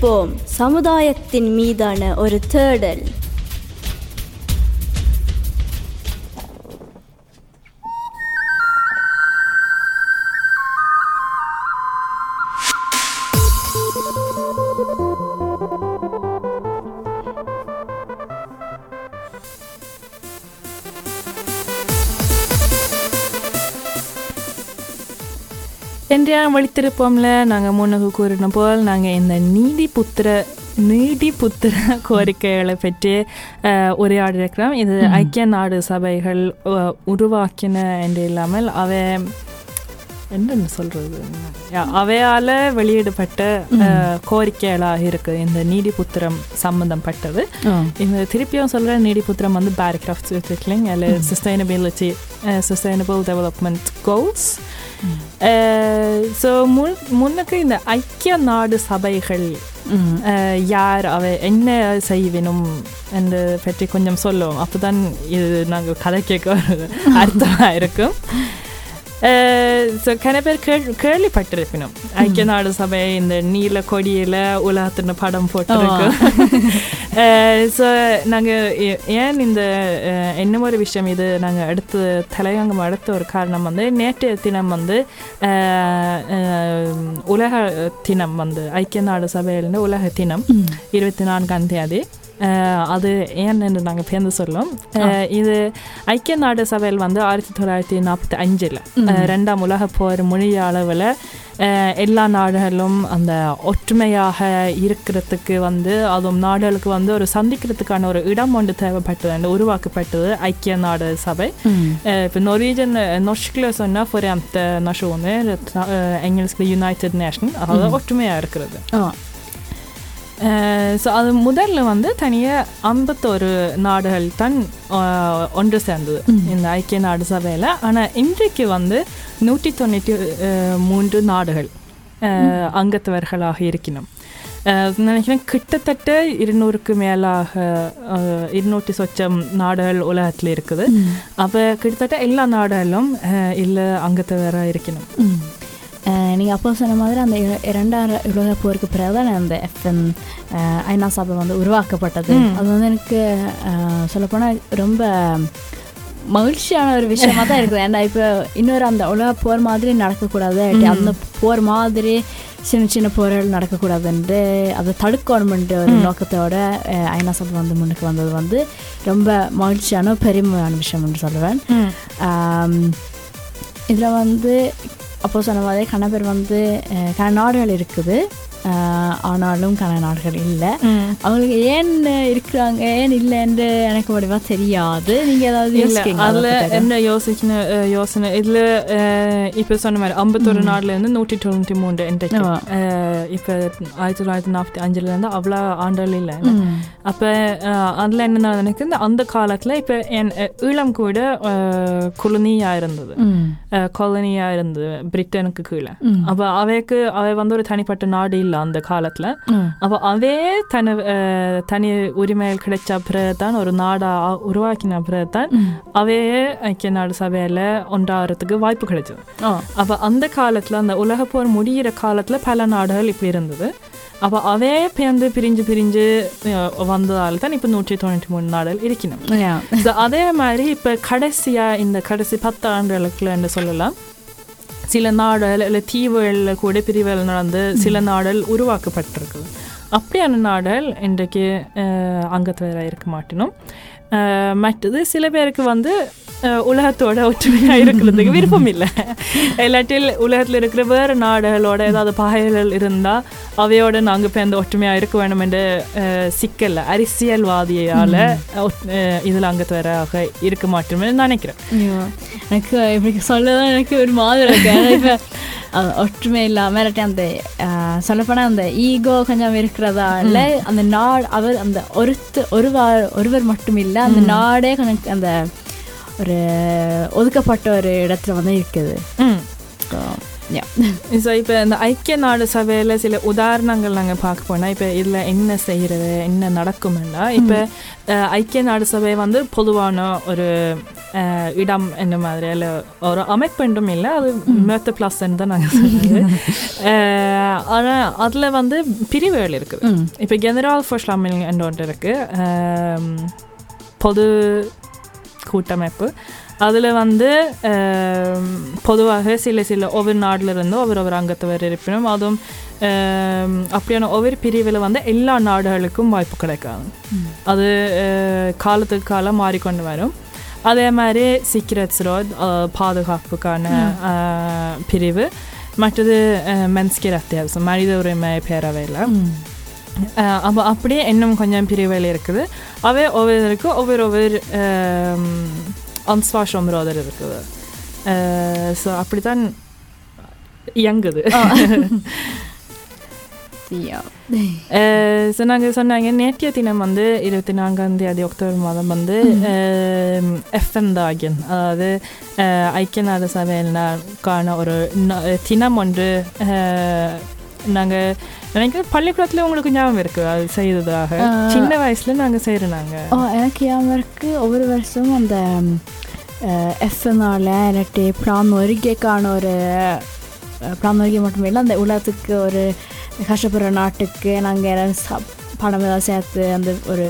விழித்திருப்போம் சமுதாயத்தின் மீதான ஒரு தேடல். இன்றைய வழித்திருப்போம்ல. நாங்கள் முன்னுக்கு கூறின போல் நாங்கள் இந்த நீதி புத்திர நீதி புத்திர கோரிக்கைகளை பற்றி அஹ், உரையாடியிருக்கிறோம். இது ஐக்கிய நாடு சபைகள் உருவாக்கின என்று இல்லாமல் அவை என்னன்னு சொல்றது? யா, அவையால வெளியிடப்பட்ட கோரிக்கைகளாக இருக்கு. இந்த நீதி புத்திரம் சம்பந்தப்பட்டது. இந்த திருப்பியும் சொல்ற நீடி புத்திரம் வந்து utveckling eller sustainability uh, sustainable development goals. So முன் முன்னுக்கு இந்த ஐக்கிய நாடு சபைகள் யார் அவை என்ன செய்வினும் என்று பற்றி கொஞ்சம் சொல்லுவோம் அப்போதான் இது நாங்கள் கதை கேட்க அர்த்தமாக இருக்கும் ஸோ கன பேர் கேள் கேள்விப்பட்டிருக்கணும் ஐக்கிய நாடு சபை இந்த நீல கொடியில உலகத்தின் படம் போட்டிருக்கு ஸோ நாங்கள் ஏன் இந்த இன்னும் ஒரு விஷயம் இது நாங்கள் அடுத்து தலையங்கம் அடுத்த ஒரு காரணம் வந்து நேற்றைய தினம் வந்து உலக தினம் வந்து ஐக்கிய நாடு சபையிலிருந்து உலக தினம் இருபத்தி நான்காம் தேதி அது ஏன் என்று நாங்கள் பேர்ந்து சொல்லும் இது ஐக்கிய நாடு சபையில் வந்து ஆயிரத்தி தொள்ளாயிரத்தி நாற்பத்தி அஞ்சில் ரெண்டாம் உலக போர் முடிய அளவில் எல்லா நாடுகளும் அந்த ஒற்றுமையாக இருக்கிறதுக்கு வந்து அதுவும் நாடுகளுக்கு வந்து ஒரு சந்திக்கிறதுக்கான ஒரு இடம் ஒன்று தேவைப்பட்டது அந்த உருவாக்கப்பட்டது ஐக்கிய நாடு சபை இப்போ நொர்வீஜன் நொர்ஸ்கில் சொன்னால் ஃபொரேம்த்த நஷோனு எங்கிலீஷில் யுனைடெட் நேஷன் அதாவது ஒற்றுமையாக இருக்கிறது ஸோ அது முதல்ல வந்து தனியாக ஐம்பத்தோரு நாடுகள் தான் ஒன்று சேர்ந்தது. இந்த ஐக்கிய நாடு சபையில். ஆனால் இன்றைக்கு வந்து நூற்றி தொண்ணூற்றி மூன்று நாடுகள் அங்கத்தவர்களாக இருக்கணும் நினைக்கிறேன் கிட்டத்தட்ட இருநூறுக்கு மேலாக இருநூற்றி சொச்சம் நாடுகள் உலகத்தில் இருக்குது. அப்போ கிட்டத்தட்ட எல்லா நாடுகளும் இல்லை அங்கத்தவராக இருக்கணும் நீங்கள் அப்போ சொன்ன மாதிரி அந்த இர- இரண்டாம் உலக போருக்கு பிறகு தான் அந்த எஃப்என் ஐநா சபை வந்து உருவாக்கப்பட்டது. அது வந்து எனக்கு சொல்லப்போனால் ரொம்ப மகிழ்ச்சியான ஒரு விஷயமா தான் இருக்குது. ஏன்னா இப்போ இன்னொரு அந்த உலக போர் மாதிரி நடக்கக்கூடாது. அந்த போர் மாதிரி சின்ன சின்ன போர்கள் நடக்கக்கூடாதுன்ட்டு அதை தடுக்கணுமென்ற ஒரு நோக்கத்தோட ஐநா சபை வந்து முன்னுக்கு வந்தது வந்து ரொம்ப மகிழ்ச்சியான பெருமையான விஷயம் என்று சொல்லுவேன். இதில் வந்து அப்போ சொன்ன மாதிரி கணவர் வந்து அஹ், நாடுகள் இருக்குது. ஆனாலும் கன நாடுகள் இல்லை. அவங்களுக்கு ஏன் இருக்கிறாங்க ஏன் இல்லைன்னு எனக்கு வடிவா தெரியாது. நீங்க ஏதாவது அதுல? என்ன யோசிக்கணும் யோசனை? இதுல இப்ப சொன்ன மாதிரி ஐம்பத்தொரு நாடுல இருந்து நூற்றி தொண்ணூற்றி மூன்று இன்றைக்கு. இப்ப ஆயிரத்தி தொள்ளாயிரத்தி நாற்பத்தி அஞ்சுல இருந்து அவ்வளோ ஆண்டுகள் இல்லை. அப்ப அதுல என்ன எனக்கு அந்த காலத்துல இப்ப என் ஈழம் கூட கொலனியா இருந்தது. ம். கொலனியா இருந்தது பிரிட்டனுக்கு கீழே. அப்ப அவைக்கு அவை வந்து ஒரு தனிப்பட்ட நாடு இல்லை. அந்த காலத்துல. அப்போ அதே தனி தனி உரிமைகள் கிடைச்ச பிறகு தான் ஒரு நாடா உருவாக்கின பிறகு தான் அவையே ஐக்கிய நாடு சபையில ஒன்றாகிறதுக்கு வாய்ப்பு கிடைச்சது. அப்போ அந்த காலத்துல அந்த உலக போர் முடிகிற காலத்துல பல நாடுகள் இப்படி இருந்தது. அப்போ அவே பேர்ந்து பிரிஞ்சு பிரிஞ்சு வந்ததால தான் இப்போ நூற்றி தொண்ணூற்றி மூணு நாடுகள் இருக்கணும் அதே மாதிரி இப்போ கடைசியா இந்த கடைசி பத்து ஆண்டுகளுக்குள்ள சொல்லலாம். சில நாடுகள் இல்லை தீவுகளில் கூட பிரிவுகள் நடந்து சில நாடுகள் உருவாக்கப்பட்டிருக்கு அப்படியான நாடுகள் இன்றைக்கு அங்கத்துவராக இருக்க மாட்டினோம். மற்றது சில பேருக்கு வந்து உலகத்தோட ஒற்றுமையா இருக்கிறதுக்கு விருப்பம் இல்லை. இல்லாட்டில் உலகத்தில் இருக்கிற வேறு நாடுகளோட ஏதாவது பகைகள் இருந்தா அவையோட நாங்க இப்போ இந்த ஒற்றுமையா இருக்க வேண்டும் என்ற அஹ், சிக்கல்ல அரசியல்வாதியால இதுல அங்கத்து வராக இருக்க மாட்டோம்னு நினைக்கிறேன். எனக்கு இப்படி சொல்லதான் எனக்கு ஒரு மாதிரி இருக்கு. ஒற்றுமை இல்லாமல் இல்லாட்டி அந்த சொல்லப்போனால் அந்த ஈகோ கொஞ்சம் இருக்கிறதா? இல்லை அந்த நாடு அவர் அந்த ஒருத்த ஒருவர் ஒருவர் மட்டும் இல்லை அந்த நாடே கொஞ்சம் அந்த ஒரு ஒதுக்கப்பட்ட ஒரு இடத்துல வந்து இருக்குது. ஸோ இப்போ இந்த ஐக்கிய நாடு சபையில் சில உதாரணங்கள் நாங்கள் பார்க்க போனால் இப்போ இதில் என்ன செய்கிறது என்ன நடக்கும்னா இப்போ ஐக்கிய நாடு சபை வந்து பொதுவான ஒரு இடம் என்ன மாதிரி இல்லை ஒரு அமைப்புண்டும் இல்லை அது மேத்த பிளாஸ்ன்னு தான் நாங்கள் சொல்லுது ஆனால் அதில் வந்து பிரிவுகள் இருக்குது. இப்போ ஜெனரல் ஃபர்ஸ்லாமிங் என்ற ஒன்று இருக்குது பொது கூட்டமைப்பு அதில் வந்து ஆம், பொதுவாக சில சில ஒவ்வொரு நாடுல இருந்து ஒவ்வொரு ஒவ்வொரு அங்கத்தவர் இருப்பினும் அதுவும் ஆம், அப்படியான ஒவ்வொரு பிரிவில் வந்து எல்லா நாடுகளுக்கும் வாய்ப்பு கிடைக்காது அது அஹ், காலத்துக்கு காலம் மாறிக்கொண்டு வரும் அதே மாதிரி சீக்கிரட்ஸ் ரோட் பாதுகாப்புக்கான அஹ், பிரிவு மற்றது மென்ஸ்கிற அத்தியாவசியம் மனித உரிமை பேரவையில் ம் அஹ் அப்போ அப்படியே இன்னும் கொஞ்சம் பிரிவுகள் இருக்குது அவை ஒவ்வொருக்கும் ஒவ்வொரு ஒவ்வொரு அன்ஸ்வாஷம்ரோதர் இருக்குது ஸோ அப்படி தான் இயங்குது. ஸோ நாங்கள் சொன்னாங்க நேற்றைய தினம் வந்து இருபத்தி நான்காம் தேதி அக்டோபர் மாதம் வந்து எஃப்என் தாகன் அதாவது ஐக்கிய நாடு சபையினருக்கான ஒரு தினம் ஒன்று நாங்கள் நினைக்கிறேன் பள்ளிக்கூடத்தில் உங்களுக்கு ஞாபகம் இருக்கு அது செய்ததாக. சின்ன வயசுல நாங்கள் செய்கிறோம் நாங்கள் ஓ எனக்கு ஞாபகம் இருக்கு ஒவ்வொரு வருஷமும் அந்த எஃப்எம்ஆல இல்லாட்டி பிரான் ஒருகேக்கான ஒரு பிரான் ஒருகே மட்டுமே இல்லை அந்த உலகத்துக்கு ஒரு கஷ்டப்படுற நாட்டுக்கு நாங்கள் எல்லாரும் பணம் ஏதாவது சேர்த்து அந்த ஒரு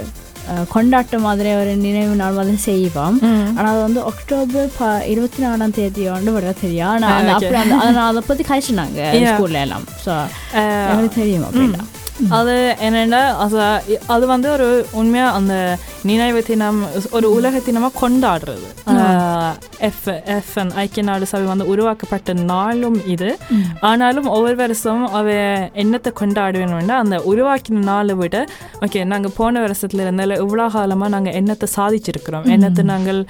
கொண்டாட்டம் மாதிரி ஒரு நினைவு நாள் மாதிரி செய்வோம். ஆனால் அது வந்து அக்டோபர் ப இருபத்தி நாலாம் தேதி வந்து விட தெரியும். ஆனால். அப்படி அந்த அதை நான் அதை பற்றி கழிச்சுனாங்க. ஸ்கூல்ல எல்லாம். ஸோ எனக்கு தெரியும் அப்படின்னா அது என்னென்னா அது அது வந்து ஒரு உண்மையாக அந்த நினைவு தினம் ஒரு உலக தினமாக கொண்டாடுறது. எஃப் எஃப்என் ஐக்கிய நாடு சபை வந்து உருவாக்கப்பட்ட நாளும் இது. ஆனாலும் ஒவ்வொரு வருஷமும் அவ என்னத்தை கொண்டாடுவேணும்னா அந்த உருவாக்கின நாளை விட ஓகே நாங்கள் போன வருஷத்துல இருந்தால இவ்வளோ காலமாக நாங்கள் என்னத்தை சாதிச்சிருக்கிறோம். என்னத்தை நாங்கள்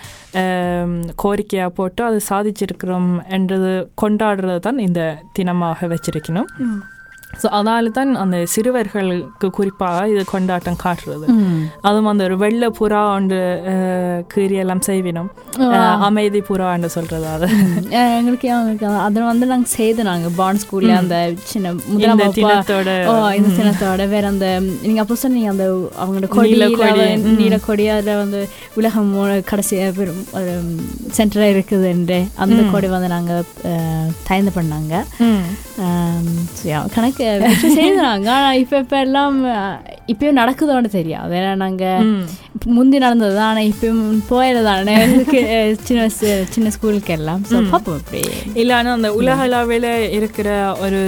கோரிக்கையாக போட்டு அதை சாதிச்சிருக்கிறோம் என்றது கொண்டாடுறது தான் இந்த தினமாக வச்சிருக்கணும். ஸோ அதால தான் அந்த சிறுவர்களுக்கு குறிப்பாக இது கொண்டாட்டம் காட்டுறது. அதுவும் அந்த ஒரு வெள்ளை புறா ஒன்று எல்லாம் செய்வினோம். அமைதி புறான்னு சொல்றது அது. அஹ் எங்களுக்கு அதில் வந்து நாங்கள் செய்து நாங்கள் பாண்ட் ஸ்கூல்ல அந்த சின்ன முதலாம் தினத்தோட இந்த தினத்தோட வேற அந்த நீங்க அப்போ சொன்னீங்க அந்த அவங்களோட கொடி நீல கொடி, அதில் வந்து உலகம் கடைசி பெரும் ஒரு சென்டராக இருக்குதுன்று அந்த கொடி வந்து நாங்கள் தயந்து பண்ணாங்க. கணக்கு வச்சு செய்தாங்க ஆனால் இப்போ இப்போ எல்லாம் இப்பயும் நடக்குதோன்னு தெரியாது. ஏன்னா நாங்கள் ம். முந்தி நடந்தது தான் ஆனால் இப்பயும் போயிடுதானே சின்ன சின்ன ஸ்கூலுக்கு எல்லாம் பார்ப்போம் இப்படி இல்ல ஆனா அந்த உலக அளவில் இருக்கிற ஒரு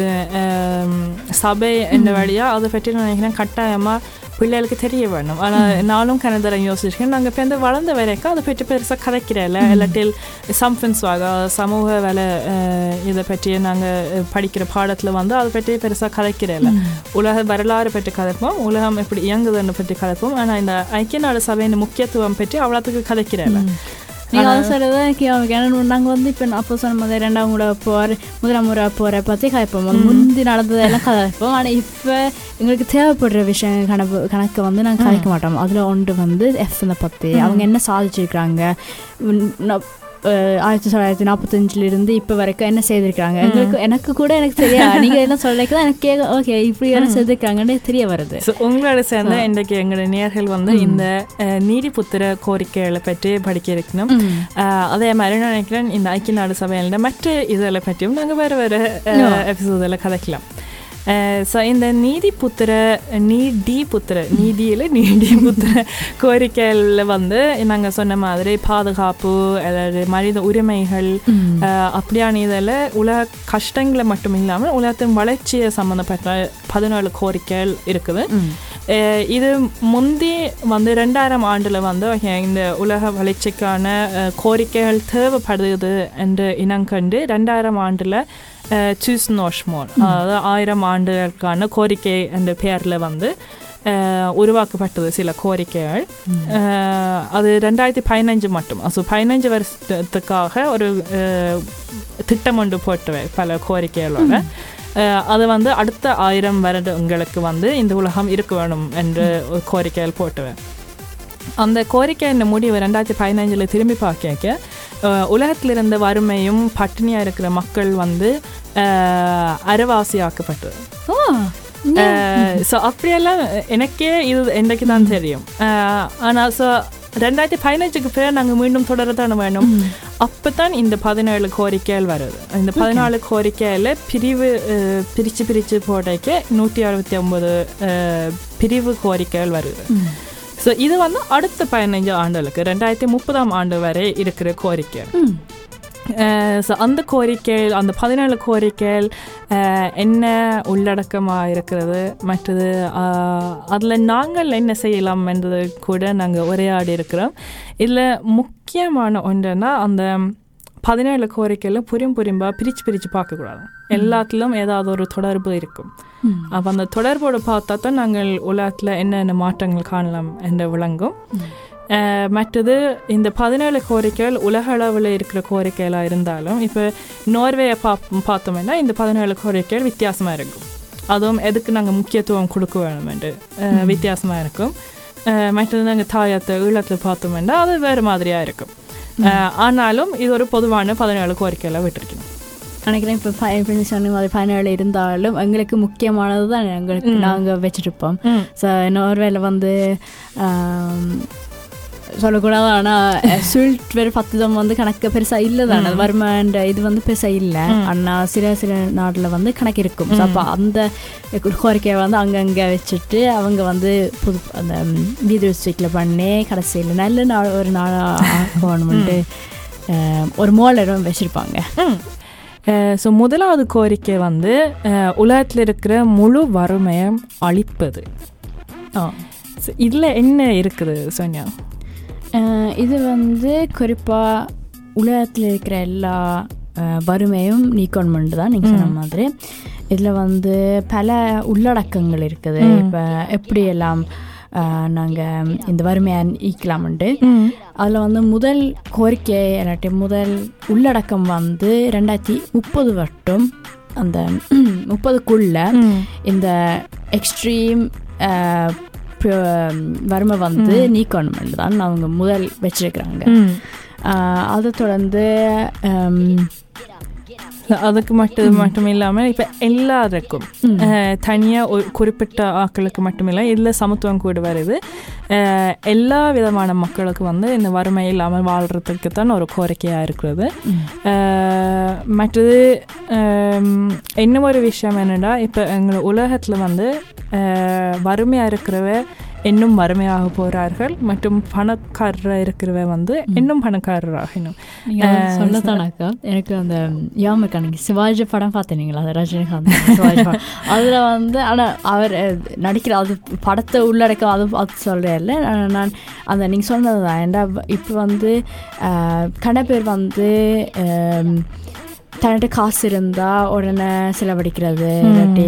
சபை என்ற வழியா அதை பற்றி நான் நினைக்கிறேன். கட்டாயமா பிள்ளைகளுக்கு தெரிய வேணும் ஆனா நானும் கனதரம் யோசிச்சிருக்கேன் நாங்க இப்போ வளர்ந்த வரைக்கும் அதை பற்றி பெருசா கதைக்கிறேன்ல இல்லாட்டில் சம்ஃபன்ஸ் வாக சமூக வேலை இதை பற்றி நாங்க அஹ், படிக்கிற பாடத்துல வந்து அதை பற்றி பெருசா கதைக்கிறேன்ல உலக வரலாறு பற்றி கதைப்போம் உலகம் எப்படி இயங்குதுன்னு பற்றி கதைப்போம் ஆனா இந்த ஐக்கிய நாடு சபையின் முக்கியத்துவம் பற்றி அவ்வளோத்துக்கு கதைக்கிறேன்ல நீங்கள் அதை சொல்கிறது ஏன்னா நாங்கள் வந்து இப்போ அப்போ சொன்ன மாதிரி ரெண்டாம் முறை போகிற முதலாம் முறை போகிற பற்றி கதைப்போம் முந்தி நடந்ததெல்லாம் கதைப்போம் ஆனால் இப்போ எங்களுக்கு தேவைப்படுற விஷயம் கணக்கு கணக்கு வந்து நாங்கள் கதைக்க மாட்டோம். அதில் ஒன்று வந்து எஃப்எனை பற்றி அவங்க என்ன சாதிச்சிருக்கிறாங்க? அஹ், ஆயிரத்தி தொள்ளாயிரத்தி நாற்பத்தஞ்சுல இருந்து இப்போ வரைக்கும் என்ன செய்திருக்காங்க எங்களுக்கு எனக்கு கூட எனக்கு தெரியாது நீங்கள் என்ன சொல்லிக்க தான் எனக்கு கேட்க ஓகே இப்படி என்ன செய்திருக்காங்கன்னு தெரிய வருது. உங்களோட சேர்ந்த இன்றைக்கு எங்களோட நேர்கள் வந்து இந்த நீதிபுத்திர கோரிக்கைகளை பற்றி படிக்க இருக்கணும். அதே மாதிரி நான் நினைக்கிறேன் இந்த ஐக்கிய நாடு சபையில் மற்ற இதில் பற்றியும் நாங்கள் வேறு வேறு எபிசோடில் கதைக்கலாம். ஸோ இந்த நீதிபுத்திர நீதி புத்திர நீதியில் நீதி புத்திர கோரிக்கைகளில் வந்து நாங்கள் சொன்ன மாதிரி பாதுகாப்பு அதாவது மனித உரிமைகள் அப்படியான இதில் உலக கஷ்டங்களை மட்டும் இல்லாமல் உலகத்தின் வளர்ச்சியை சம்மந்தப்பட்ட பதினாலு கோரிக்கைகள் இருக்குது. இது முந்தி வந்து ரெண்டாயிரம் ஆண்டில் வந்து இந்த உலக வளர்ச்சிக்கான கோரிக்கைகள் தேவைப்படுது என்று இனங்கண்டு ரெண்டாயிரம் ஆண்டில் சூஸ் நோஷ்மோல் அதாவது ஆயிரம் ஆண்டுகளுக்கான கோரிக்கை என்ற பெயரில் வந்து உருவாக்கப்பட்டது சில கோரிக்கைகள் அது ரெண்டாயிரத்தி பதினஞ்சு மட்டும் அது பதினஞ்சு வருஷத்துக்காக ஒரு திட்டம் ஒன்று போட்டுவை பல கோரிக்கைகளோட அது வந்து அடுத்த ஆயிரம் வருடங்களுக்கு வந்து இந்த உலகம் இருக்க வேணும் என்று ஒரு கோரிக்கைகள் போட்டுவேன் அந்த கோரிக்கையின் முடிவு ரெண்டாயிரத்தி பதினஞ்சில் திரும்பி பார்க்க உலகத்தில் இருந்த வறுமையும் பட்டினியாக இருக்கிற மக்கள் வந்து ஓ ஸோ அப்படியெல்லாம் எனக்கே இது என்றைக்கு தான் தெரியும். ஆனால் ஸோ ரெண்டாயிரத்தி பதினஞ்சுக்கு பேர் நாங்கள் மீண்டும் தொடர தானே வேணும். அப்போ தான் இந்த பதினேழு கோரிக்கைகள் வருது. இந்த பதினாலு கோரிக்கையில் பிரிவு பிரிச்சு பிரிச்சு போடைக்க நூற்றி அறுபத்தி ஒம்பது பிரிவு கோரிக்கைகள் வருது. ஸோ இது வந்து அடுத்த பதினஞ்சு ஆண்டுகளுக்கு ரெண்டாயிரத்தி முப்பதாம் ஆண்டு வரை இருக்கிற கோரிக்கை. ஸோ அந்த கோரிக்கைகள் அந்த பதினேழு கோரிக்கைகள் என்ன உள்ளடக்கமாக இருக்கிறது மற்றது அதில் நாங்கள் என்ன செய்யலாம் என்றது கூட நாங்கள் உரையாடி இருக்கிறோம். இதில் முக்கியமான ஒன்றுன்னா அந்த பதினேழு கோரிக்கையில் புரியும் புரியும்பா பிரித்து பிரித்து பார்க்கக்கூடாது. எல்லாத்திலும் ஏதாவது ஒரு தொடர்பு இருக்கும். அப்போ அந்த தொடர்போடு பார்த்தா தான் நாங்கள் உலகத்தில் என்னென்ன மாற்றங்கள் காணலாம் என்று விளங்கும். மற்றது இந்த பதினேழு கோரிக்கைகள் உலக அளவில் இருக்கிற கோரிக்கைகளாக இருந்தாலும் இப்போ நோர்வேயை பா பார்த்தோம்னா இந்த பதினேழு கோரிக்கைகள் வித்தியாசமாக இருக்கும். அதுவும் எதுக்கு நாங்கள் முக்கியத்துவம் கொடுக்க வேணும் என்று வித்தியாசமாக இருக்கும். மற்றது நாங்கள் தாயத்தை ஈழத்தில் பார்த்தோம்னா அது வேறு மாதிரியாக இருக்கும். ஆனாலும் இது ஒரு பொதுவான பதினேழு கோரிக்கைகளை விட்டுருக்கணும். நினைக்கிறேன் இப்போ இப்போ சொன்ன மாதிரி பதினேழு இருந்தாலும் எங்களுக்கு முக்கியமானது தான் எங்களுக்கு நாங்கள் வச்சுருப்போம். ஸோ நோர்வேல வந்து சொல்லக்கூடாது ஆனால் சுல்ட் வேறு பத்துதம் வந்து கணக்கு பெருசாக இல்லை தானே வருமான்ற இது வந்து பெருசாக இல்லை. ஆனால் சில சில நாட்டில் வந்து கணக்கு இருக்கும். ஸோ அப்போ அந்த கோரிக்கையை வந்து அங்கங்கே வச்சுட்டு அவங்க வந்து புது அந்த வீதி ஸ்ட்ரீட்டில் பண்ணி கடைசியில் நல்ல நாள் ஒரு நாளாக ஆக்கணும்ட்டு ஆம், ஒரு மோலரும் வச்சுருப்பாங்க. ஸோ முதலாவது கோரிக்கை வந்து உலகத்தில் இருக்கிற முழு வறுமையை அழிப்பது. ஆ இதில் என்ன இருக்குது சோனியா? இது வந்து குறிப்பாக உலகத்தில் இருக்கிற எல்லா வறுமையும் நீக்கணுமென்று தான் நீங்கள் சொன்ன மாதிரி. இதில் வந்து பல உள்ளடக்கங்கள் இருக்குது. இப்போ எப்படியெல்லாம் நாங்கள் இந்த வறுமையை நீக்கலாம்ன்ட்டு அதில் வந்து முதல் கோரிக்கை இல்லாட்டி முதல் உள்ளடக்கம் வந்து ரெண்டாயிரத்தி முப்பது வட்டும் அந்த முப்பதுக்குள்ள இந்த எக்ஸ்ட்ரீம் வறுமை வந்து நீக்கணும் தான் அவங்க முதல் வச்சிருக்கிறாங்க. அதை தொடர்ந்து அதுக்கு மட்டும் மட்டும் இல்லாமல் இப்போ எல்லாருக்கும் தனியாக ஒரு குறிப்பிட்ட ஆட்களுக்கு மட்டும் இல்லை இதில் சமத்துவம் கூட வருது எல்லா விதமான மக்களுக்கு வந்து இந்த வறுமை இல்லாமல் வாழ்கிறதுக்கு தான் ஒரு கோரிக்கையாக இருக்கிறது. மற்றது இன்னும் ஒரு விஷயம் என்னென்னா இப்போ எங்கள் உலகத்தில் வந்து வறுமையாக இருக்கிறவ இன்னும் வறுமையாக போகிறார்கள் மற்றும் பணக்காரராக இருக்கிறவ வந்து இன்னும் பணக்காரராகணும் சொல்லத்தானாக்கா எனக்கு அந்த ஞாபகம் இருக்கா? நீங்கள் சிவாஜி படம் பார்த்தீங்களா? அந்த ரஜினிகாந்த் சிவாஜி படம். அதில் வந்து ஆனால் அவர் நடிக்கிற அது படத்தை உள்ளடக்கம் அது அது சொல்கிறேன்ல நான் அந்த நீங்கள் சொன்னது தான் ஏன்டா இப்போ வந்து கன பேர் வந்து தன்னிட்ட காசு இருந்தால் உடனே செலவழிக்கிறது இல்லாட்டி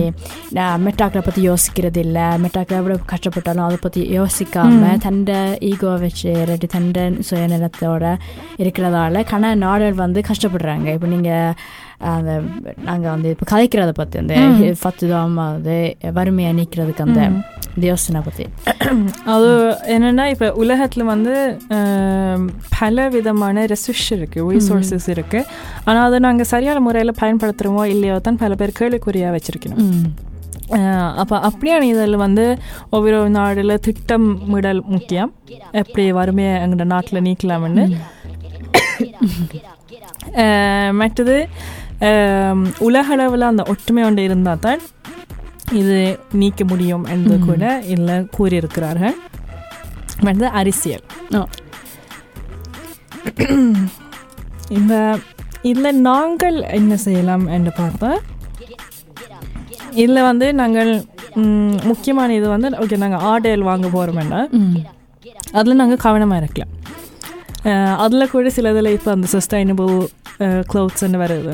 மெட்டாக்களை பற்றி யோசிக்கிறது இல்லை மெட்டாக்களை எவ்வளோ கஷ்டப்பட்டாலும் அதை பற்றி யோசிக்காமல் தண்டை ஈகோ வச்சு இல்லாட்டி தண்டை சுயநலத்தோட இருக்கிறதால கன நாடுகள் வந்து கஷ்டப்படுறாங்க. இப்போ நீங்கள் அந்த நாங்கள் வந்து இப்போ கதைக்கிறத பற்றி அந்த பத்துதாம் அது வறுமையை நீக்கிறதுக்கு அந்த இந்த யோசனை பற்றி அது என்னன்னா இப்போ உலகத்தில் வந்து பல விதமான ரெசர்ச் இருக்குது ரிசோர்ஸஸ் இருக்குது ஆனால் அதை நாங்கள் சரியான முறையில் பயன்படுத்துகிறோமோ இல்லையோ தான் பல பேர் கேள்விக்குறியாக வச்சுருக்கணும். அப்போ அப்படியான இதில் வந்து ஒவ்வொரு நாடில் திட்டமிடல் முக்கியம். எப்படி வறுமையை எங்களோட நாட்டில் நீக்கலாம்னு. மற்றது அஹ், உலக அளவில் அந்த ஒற்றுமை ஒன்று இருந்தால் தான் இது நீக்க முடியும் என்று கூட இதில் கூறியிருக்கிறார்கள். மற்றது அரசியல். இந்த இதில் நாங்கள் என்ன செய்யலாம் என்று பார்த்தா இதில் வந்து நாங்கள் முக்கியமான இது வந்து ஓகே நாங்கள் ஆடையல் வாங்க போகிறோம்னா அதில் நாங்கள் கவனமாக இருக்கலாம். அதில் கூட சிலதில் இப்போ அந்த சஸ்டைனபிள் க்ளோத்ஸ்ன்னு வருது.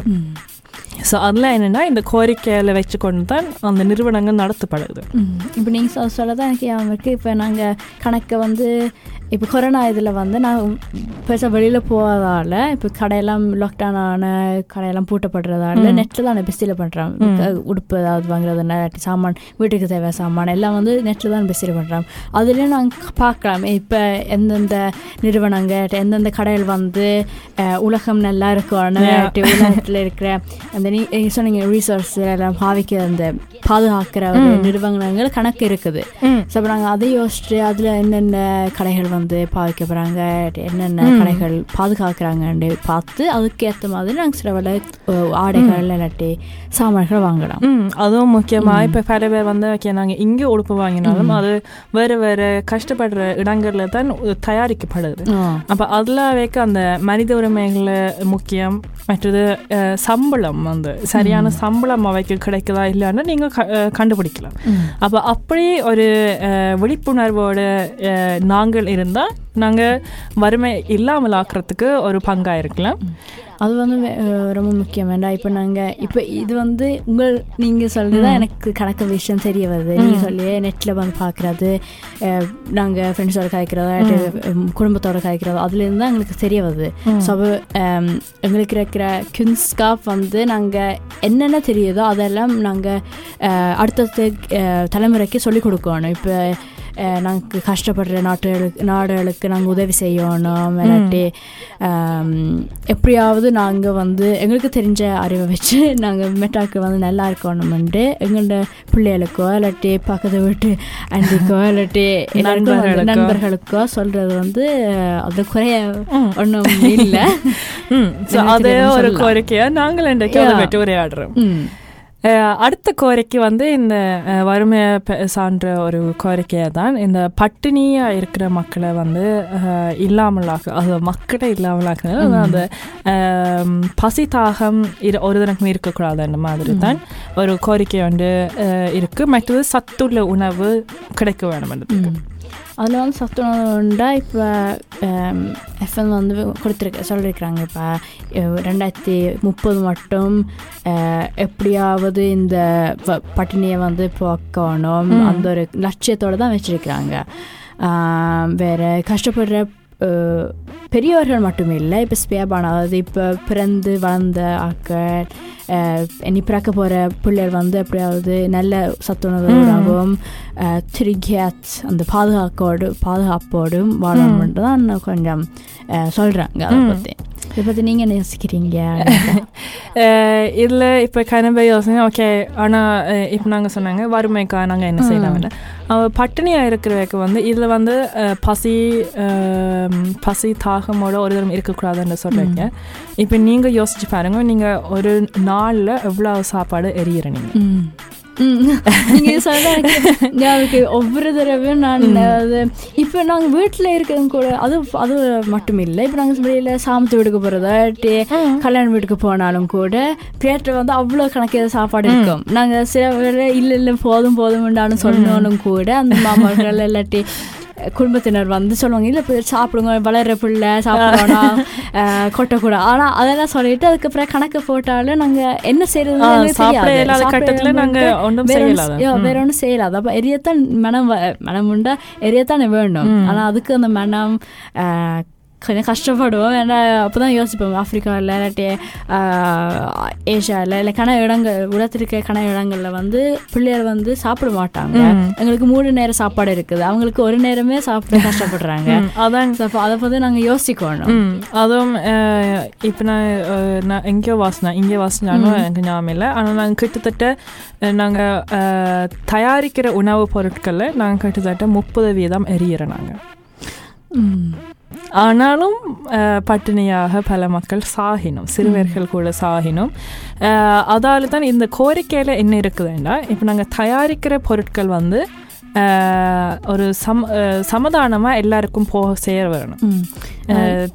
ஸோ அதில் என்னென்னா இந்த கோரிக்கையில் வச்சு கொண்டு தான் அந்த நிறுவனங்கள் நடத்தப்படுது. இப்போ நீங்கள் சொல்ல தான் எனக்கு ஞாபகம் இப்போ நாங்கள் கணக்கை வந்து இப்போ கொரோனா இதில் வந்து நான் பெருசாக வெளியில் போகாதால இப்போ கடையெல்லாம் லாக்டவுன் ஆன கடையெல்லாம் பூட்டப்படுறதால நெட்டில் தான் பெஸ்டியில் பண்ணுறான் உடுப்பு ஏதாவது வாங்குறது இல்லாட்டி சாமான் வீட்டுக்கு தேவை சாமான் எல்லாம் வந்து நெட்டில் தான் பெஸ்டியில் பண்ணுறாங்க அதுலேயும் நாங்கள் பார்க்கலாம் இப்போ எந்தெந்த நிறுவனங்கள் எந்தெந்த கடைகள் வந்து உலகம் நல்லா இருக்கும் உலகத்தில் இருக்கிற அந்த நீ சொன்னீங்க ரிசோர்ஸ் எல்லாம் பாவிக்கிற அந்த பாதுகாக்கிற நிறுவனங்கள் கணக்கு இருக்குது. ஸோ அப்போ நாங்கள் அதை யோசிச்சுட்டு அதில் என்னென்ன கடைகள் வந்து பாவிக்க போகிறாங்க என்னென்ன கடைகள் பாதுகாக்கிறாங்கன்னு பார்த்து அதுக்கேற்ற மாதிரி நாங்கள் சில வேலை ஆடைகள் இல்லாட்டி சாமான்கள் வாங்கலாம். அதுவும் முக்கியமாக இப்போ பல பேர் வந்து ஓகே நாங்கள் இங்கே உடுப்பு வாங்கினாலும் அது வேறு வேறு கஷ்டப்படுற இடங்களில் தான் தயாரிக்கப்படுது. அப்போ அதில் வைக்க அந்த மனித உரிமைகள் முக்கியம் மற்றது சம்பளம் வந்து சரியான சம்பளம் அவைக்கு கிடைக்குதா இல்லைன்னு நீங்கள் கண்டுபிடிக்கலாம். அப்போ அப்படி ஒரு விழிப்புணர்வோடு நாங்கள் இருந்தால் நாங்கள் வறுமை இல்லாமல் ஆக்குறதுக்கு ஒரு பங்காக இருக்கலாம். அது வந்து ரொம்ப முக்கியம். வேண்டாம் இப்போ நாங்கள் இப்போ இது வந்து உங்கள் நீங்கள் சொல்றது தான் எனக்கு கணக்கு விஷயம் தெரிய வருது. நீங்கள் சொல்லி நெட்டில் வந்து பார்க்குறது நாங்கள் ஃப்ரெண்ட்ஸோட காய்க்கிறதா குடும்பத்தோட காய்க்கிறதோ அதுலேருந்து தான் எங்களுக்கு தெரிய வருது. ஸோ எங்களுக்கு இருக்கிற குன்ஸ்காப் வந்து நாங்கள் என்னென்ன தெரியுதோ அதெல்லாம் நாங்கள் அடுத்தடுத்த தலைமுறைக்கு சொல்லிக் கொடுக்கணும். இப்போ நாங்கள் கஷ்டப்படுற நாட்டுகளுக்கு நாடுகளுக்கு நாங்கள் உதவி செய்யணும். இல்லாட்டி எப்படியாவது நாங்கள் வந்து எங்களுக்கு தெரிஞ்ச அறிவை வச்சு நாங்கள் மெட்டாக்கு வந்து நல்லா இருக்கணும்ட்டு எங்களோட பிள்ளைகளுக்கோ இல்லாட்டி பக்கத்து வீட்டு அண்டிக்கோ இல்லாட்டி நண்பர்களுக்கோ. சொல்கிறது வந்து அது குறைய ஒன்றும் இல்லை. ஸோ அதே ஒரு. கோரிக்கையாக நாங்கள் இன்றைக்கு அதை. பற்றி உரையாடுறோம். அடுத்த கோரிக்கை வந்து இந்த அஹ், வறுமை சார்ந்த ஒரு கோரிக்கையை தான் இந்த பட்டினியாக இருக்கிற மக்களை வந்து அஹ், இல்லாமலாக்க அது மக்களை இல்லாமலாக்குறது. அந்த பசி தாகம் இரு ஒரு தினக்கும் இருக்கக்கூடாது அந்த மாதிரி தான் ஒரு கோரிக்கை வந்து அஹ், இருக்கு. மற்றது சத்துள்ள உணவு கிடைக்க வேணும் அதில் வந்து சத்துணவு உண்டா இப்போ எஃப்எம் வந்து கொடுத்துருக்க சொல்லியிருக்கிறாங்க இப்போ ரெண்டாயிரத்தி முப்பது மட்டும் எப்படியாவது இந்த ப- பட்டினியை வந்து போக்கணும் அந்த ஒரு லட்சியத்தோடு தான் வச்சுருக்கிறாங்க வேறு கஷ்டப்படுற பெரியவர்கள் மட்டும் இல்லை இப்போ ஸ்பேபான அதாவது இப்போ பிறந்து வளர்ந்த ஆக்கள் இனி பிறக்க போகிற பிள்ளைகள் வந்து எப்படியாவது நல்ல சத்துணவு உணவும் த்ரிகேத் அந்த பாதுகாப்போடு பாதுகாப்போடும் வாழணும்னு தான் கொஞ்சம் சொல்கிறாங்க அதை பற்றி இதை பற்றி நீங்கள் என்ன யோசிக்கிறீங்க இதில் இப்போ கனவே யோசனை ஓகே ஆனால் இப்போ நாங்கள் சொன்னாங்க வறுமைக்கா நாங்கள் என்ன செய்யலாம் அவ பட்டினியாக இருக்கிறவக்கு வந்து இதில் வந்து பசி பசி தாகமோட ஒரு தரம் இருக்கக்கூடாதுன்னு சொல்கிறீங்க இப்போ நீங்கள் யோசிச்சு பாருங்க நீங்கள் ஒரு நாளில் எவ்வளோ சாப்பாடு எரியிற நீங்கள் சொல்ல எனக்கு ஒவ்வொரு தடவையும் நான் அது இப்போ நாங்கள் வீட்டில் இருக்கிறது கூட அது அது மட்டும் இல்லை. இப்போ நாங்கள் வெளியில் சாமத்து வீட்டுக்கு போகிறதா கல்யாண வீட்டுக்கு போனாலும் கூட பிளேட்டில் வந்து அவ்வளோ கணக்கு சாப்பாடு இருக்கும். நாங்கள் சில வேளை இல்லை இல்லை போதும் போதும்ண்டாலும் சொன்னாலும் கூட அந்த மாமாக்கள் இல்லாட்டி குடும்பத்தினர் வந்து சொல்லுவாங்க இல்லை சாப்பிடுங்க வளர்ற பிள்ளை சாப்பிடணும் கொட்டக்கூடாது ஆனால் அதெல்லாம் சொல்லிட்டு அதுக்கப்புறம் கணக்கு போட்டாலும் நாங்கள் என்ன செய்யறது நாங்கள் ஒன்றும் வேற ஒன்றும் செய்யலாது. அப்போ எரியத்தான் மனம் மனம் உண்டா? எரியத்தானே வேணும். ஆனால் அதுக்கு அந்த மனம் கொஞ்சம் கஷ்டப்படுவோம். ஏன்னா அப்போ தான் யோசிப்போம் ஆஃப்ரிக்காவில் இல்லாட்டி ஏஷியாவில் இல்லை கன இடங்கள் உலகத்தில் இருக்க கன இடங்களில் வந்து பிள்ளைகள் வந்து சாப்பிட மாட்டாங்க. எங்களுக்கு மூணு நேரம் சாப்பாடு இருக்குது. அவங்களுக்கு ஒரு நேரமே சாப்பிட கஷ்டப்படுறாங்க. அதான். அதை பற்றி நாங்கள் யோசிக்கணும். அதுவும் இப்போ நான் நான் எங்கேயோ வாசினேன். இங்கே வாசினாலும் எனக்கு ஞாபகம் இல்லை. ஆனால் நாங்கள் கிட்டத்தட்ட நாங்கள் தயாரிக்கிற உணவுப் பொருட்களில் நாங்கள் கிட்டத்தட்ட முப்பது வீதம் எரியிறோம் நாங்கள். ஆனாலும் பட்டினியாக பல மக்கள் சாகினோம் சிறுவர்கள் கூட சாகினோம். அதால தான் இந்த கோரிக்கையில் என்ன இருக்குதுன்னா இப்போ நாங்கள் தயாரிக்கிற பொருட்கள் வந்து ஒரு சம அஹ், சமதானமா எல்லாருக்கும் போக சேர வேணும். ம். அஹ்,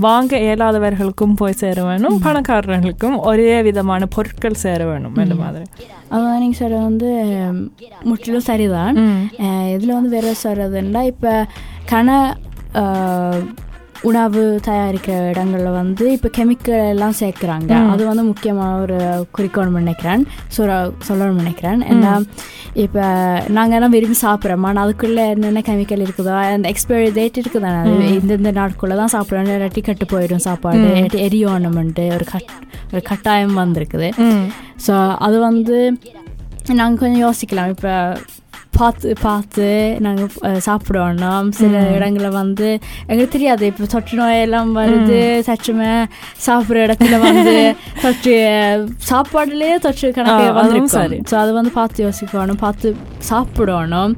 வாங்க இயலாதவர்களுக்கும் போய் சேர வேணும் பணக்காரர்களுக்கும் ஒரே விதமான பொருட்கள் சேர வேணும் அந்த மாதிரி. அதான் நீங்கள் சொல்ற வந்து முற்றிலும் சரிதான். இதில் வந்து வேற சொல்கிறதுன்னா இப்போ அஹ், உணவு தயாரிக்கிற இடங்கள்ல வந்து இப்போ கெமிக்கல் எல்லாம் சேர்க்குறாங்க. அது வந்து முக்கியமான ஒரு குறிக்கோள் நினைக்கிறேன். சொல்ல சொல்லணும்னு நினைக்கிறேன். ஏன்னா இப்போ நாங்கள் எல்லாம் விரும்பி சாப்பிட்றோம். அதுக்குள்ளே என்னென்ன கெமிக்கல் இருக்குதோ அந்த எக்ஸ்பைரி டேட் இருக்குதானே? அது இந்தந்த நாட்குள்ளே தான் சாப்பிட்றோம் இல்லாட்டி கெட்டு போயிடும் சாப்பாடு. இல்லாட்டி எரியணுமெண்ட்டு ஒரு கட் ஒரு கட்டாயம் வந்திருக்குது. ஸோ அது வந்து நாங்கள் கொஞ்சம் யோசிக்கலாம். இப்போ பார்த்து பார்த்து நாங்கள் சாப்பிடுவோம் சில இடங்களில் வந்து எங்களுக்கு தெரியாது. இப்போ தொற்று நோயெல்லாம் வருது. சற்றுமே சாப்பிட்ற இடத்துல வந்து தொற்று சாப்பாடுலேயே தொற்று கணக்கு ஆ, அதுவும் வந்து சரி. ஸோ அதை வந்து பார்த்து யோசிக்கணும். பார்த்து சாப்பிடணும்.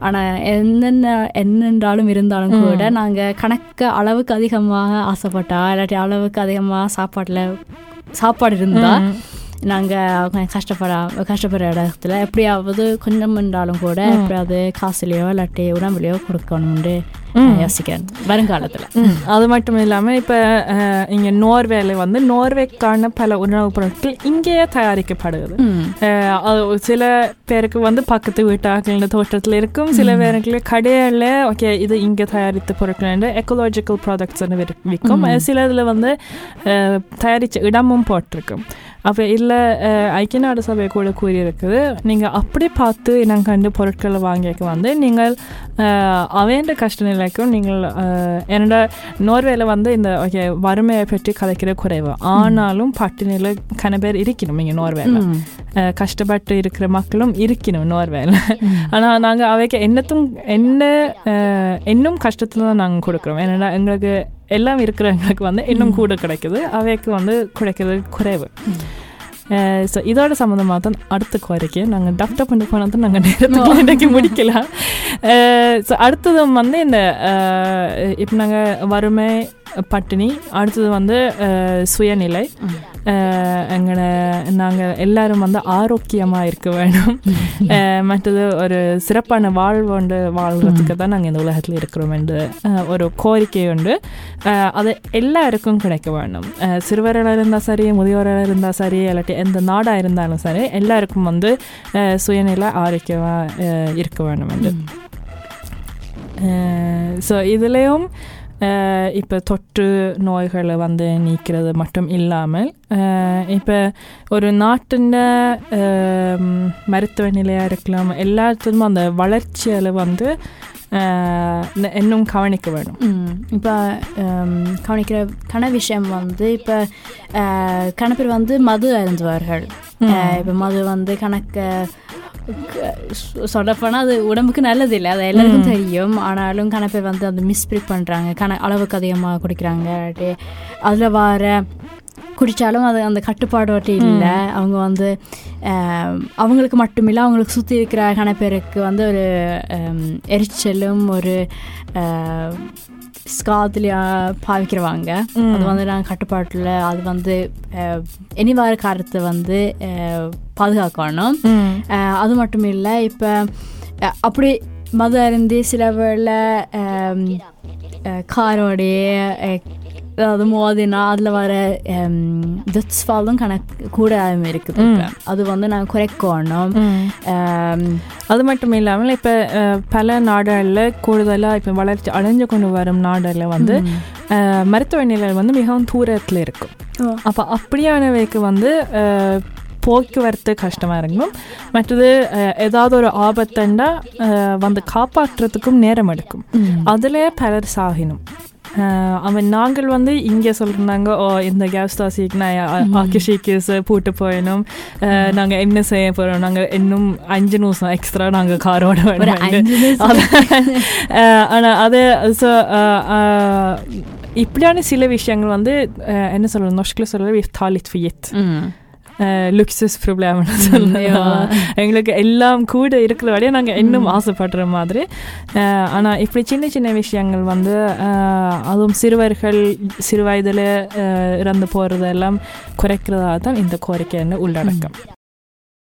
ஆனால் என்னென்ன என்னென்றாலும் இருந்தாலும் கூட நாங்கள் கணக்கு அளவுக்கு அதிகமாக ஆசைப்பட்டா இல்லாட்டி அளவுக்கு அதிகமாக சாப்பாட்டில் சாப்பாடு இருந்தால் நாங்கள் கஷ்டப்பட கஷ்டப்படுற இடத்துல எப்படியாவது கொஞ்சம் இருந்தாலும் கூட எப்படியாவது காசுலையோ இல்லாட்டி உடம்புலையோ கொடுக்கணும்னு யோசிக்கிறேன் வருங்காலத்தில். அது மட்டும் இல்லாமல் இப்போ இங்கே நோர்வேல வந்து நோர்வேக்கான பல உணவுப் பொருட்கள் இங்கேயே தயாரிக்கப்படுது அது சில பேருக்கு வந்து பக்கத்து வீட்டாக்கள் தோட்டத்தில் இருக்கும் சில பேருக்கு கடையில் ஓகே இது இங்கே தயாரித்த பொருட்கள் எக்கோலாஜிக்கல் ப்ராடக்ட்ஸ் விற்கும். சில இதில் வந்து தயாரித்த இடமும் போட்டிருக்கும். அப்போ இல்லை ஐக்கிய நாடு சபை கூட கூறியிருக்குது. நீங்கள் அப்படி பார்த்து இனம் கண்டு பொருட்களை வாங்கிக்க வந்து நீங்கள் அவேண்ட கஷ்ட நிலைக்கும் நீங்கள் என்னோட நோர்வேல வந்து இந்த ஓகே வறுமையை பற்றி கலைக்கிற குறைவு. ஆனாலும் பட்டினியில் கன பேர் இருக்கணும் இங்கே நோர்வேல. கஷ்டப்பட்டு இருக்கிற மக்களும் இருக்கணும் நோர்வேல. ஆனால் நாங்கள் அவைக்கு என்னத்தும் என்ன இன்னும் கஷ்டத்தில் தான் நாங்கள் கொடுக்குறோம். ஏன்னா எங்களுக்கு எல்லாம் இருக்கிறவங்களுக்கு வந்து இன்னும் கூட கிடைக்குது. அவைக்கு வந்து கிடைக்கிறது குறைவு. ஸோ இதோட சம்மந்தமாக தான் அடுத்த கோரிக்கை. நாங்கள் டாக்டர் பண்ணி போனது நாங்கள் நேரத்துக்கு இன்றைக்கி முடிக்கலாம் ஸோ அடுத்ததும் வந்து இந்த இப்போ நாங்கள் வறுமை பட்டினி அடுத்தது வந்து சுயநிலை. எங்களை நாங்கள் எல்லாரும் வந்து ஆரோக்கியமாக இருக்க வேணும் மற்றது ஒரு சிறப்பான வாழ்வு வாழ்கிறதுக்கு தான் நாங்கள் இந்த உலகத்தில் இருக்கிறோம் என்று ஒரு கோரிக்கை உண்டு. அது எல்லாருக்கும் கிடைக்க வேணும் சிறுவர்களாக இருந்தால் சரி முதியோராக இருந்தால் சரி இல்லாட்டி எந்த நாடாக இருந்தாலும் சரி எல்லாருக்கும் வந்து சுயநிலை ஆரோக்கியமாக இருக்க வேணும் என்று. ஸோ இதுலேயும் இப்போ தொற்று நோய்களை வந்து நீக்கிறது மட்டும் இல்லாமல் இப்போ ஒரு நாட்டின் மருத்துவ நிலையாக இருக்கலாம் எல்லாத்துக்கும் அந்த வளர்ச்சியில் வந்து இன்னும் கவனிக்க வேணும் இப்போ கவனிக்கிற கன விஷயம் வந்து இப்போ கன பேர் வந்து மது அருந்துவார்கள் இப்போ மது வந்து கணக்க சொல்லப்போனால் அது உடம்புக்கு நல்லது இல்லை அது எல்லாருக்கும் தெரியும். ஆனாலும் கன பேர் வந்து அந்த மிஸ்பிரிக் பண்ணுறாங்க கண அளவுக்கு அதிகமாக குடிக்கிறாங்க. அதில் வர குடித்தாலும் அது அந்த கட்டுப்பாடு வட்டி இல்லை. அவங்க வந்து அவங்களுக்கு மட்டுமில்லை அவங்களுக்கு சுற்றி இருக்கிற கன பேருக்கு வந்து ஒரு எரிச்சலும் ஒரு ஸ்காத்துலையா பாவிக்கிறவாங்க அது வந்து நாங்கள் கட்டுப்பாட்டில் அது வந்து அஹ், இனி வர காலத்தை வந்து பாதுகாக்கணும். அது மட்டும் இல்லை இப்போ அப்படி மது அருந்தி சில வேளை காரோடைய அதாவது மோதினா அதில் வர தட்ஸ்ஃபாலும் கணக்கு கூட இருக்குது. அது வந்து நாங்கள் குறைக்கணும் அது மட்டும் இல்லாமல் இப்போ பல நாடுகளில் கூடுதலாக இப்போ வளர்ச்சி அடைஞ்சு கொண்டு வரும் நாடுகளில் வந்து மருத்துவ நிலை வந்து மிகவும் தூரத்தில் இருக்கும். அப்போ அப்படியானவைக்கு வந்து போக்குவரத்து கஷ்டமாக இருக்கும் மற்றது ஏதாவது ஒரு ஆபத்துண்டா வந்து காப்பாற்றுறதுக்கும் நேரம் எடுக்கும். அதிலே பலர் சாகினும். அவன் நாங்கள் வந்து இங்கே சொல்கிறாங்க ஓ இந்த கேஸ் தாசிக்கு நான் ஆக்கிஷிக்கு பூட்டு போயிடும் நாங்கள் என்ன செய்ய போகிறோம் நாங்கள் இன்னும் அஞ்சு நிமிஷம் எக்ஸ்ட்ரா நாங்கள் காரோட. ஆனால் அது ஸோ இப்படியான சில விஷயங்கள் வந்து என்ன சொல்கிறது நொஷ்கில் சொல்கிறது vi tar lite för gitt ம். லுக்ஸஸ்ப்ராப்ளம்னு சொல்லலாம் எங்களுக்கு எல்லாம் கூட இருக்கிற வரையும் நாங்கள் இன்னும் ஆசைப்படுற மாதிரி ஆனால் இப்படி சின்ன சின்ன விஷயங்கள் வந்து அதுவும் சிறுவர்கள் சிறு வயதில் இறந்து போகிறதெல்லாம் குறைக்கிறதா தான் இந்த கோரிக்கைன்னு உள்ளடக்கம்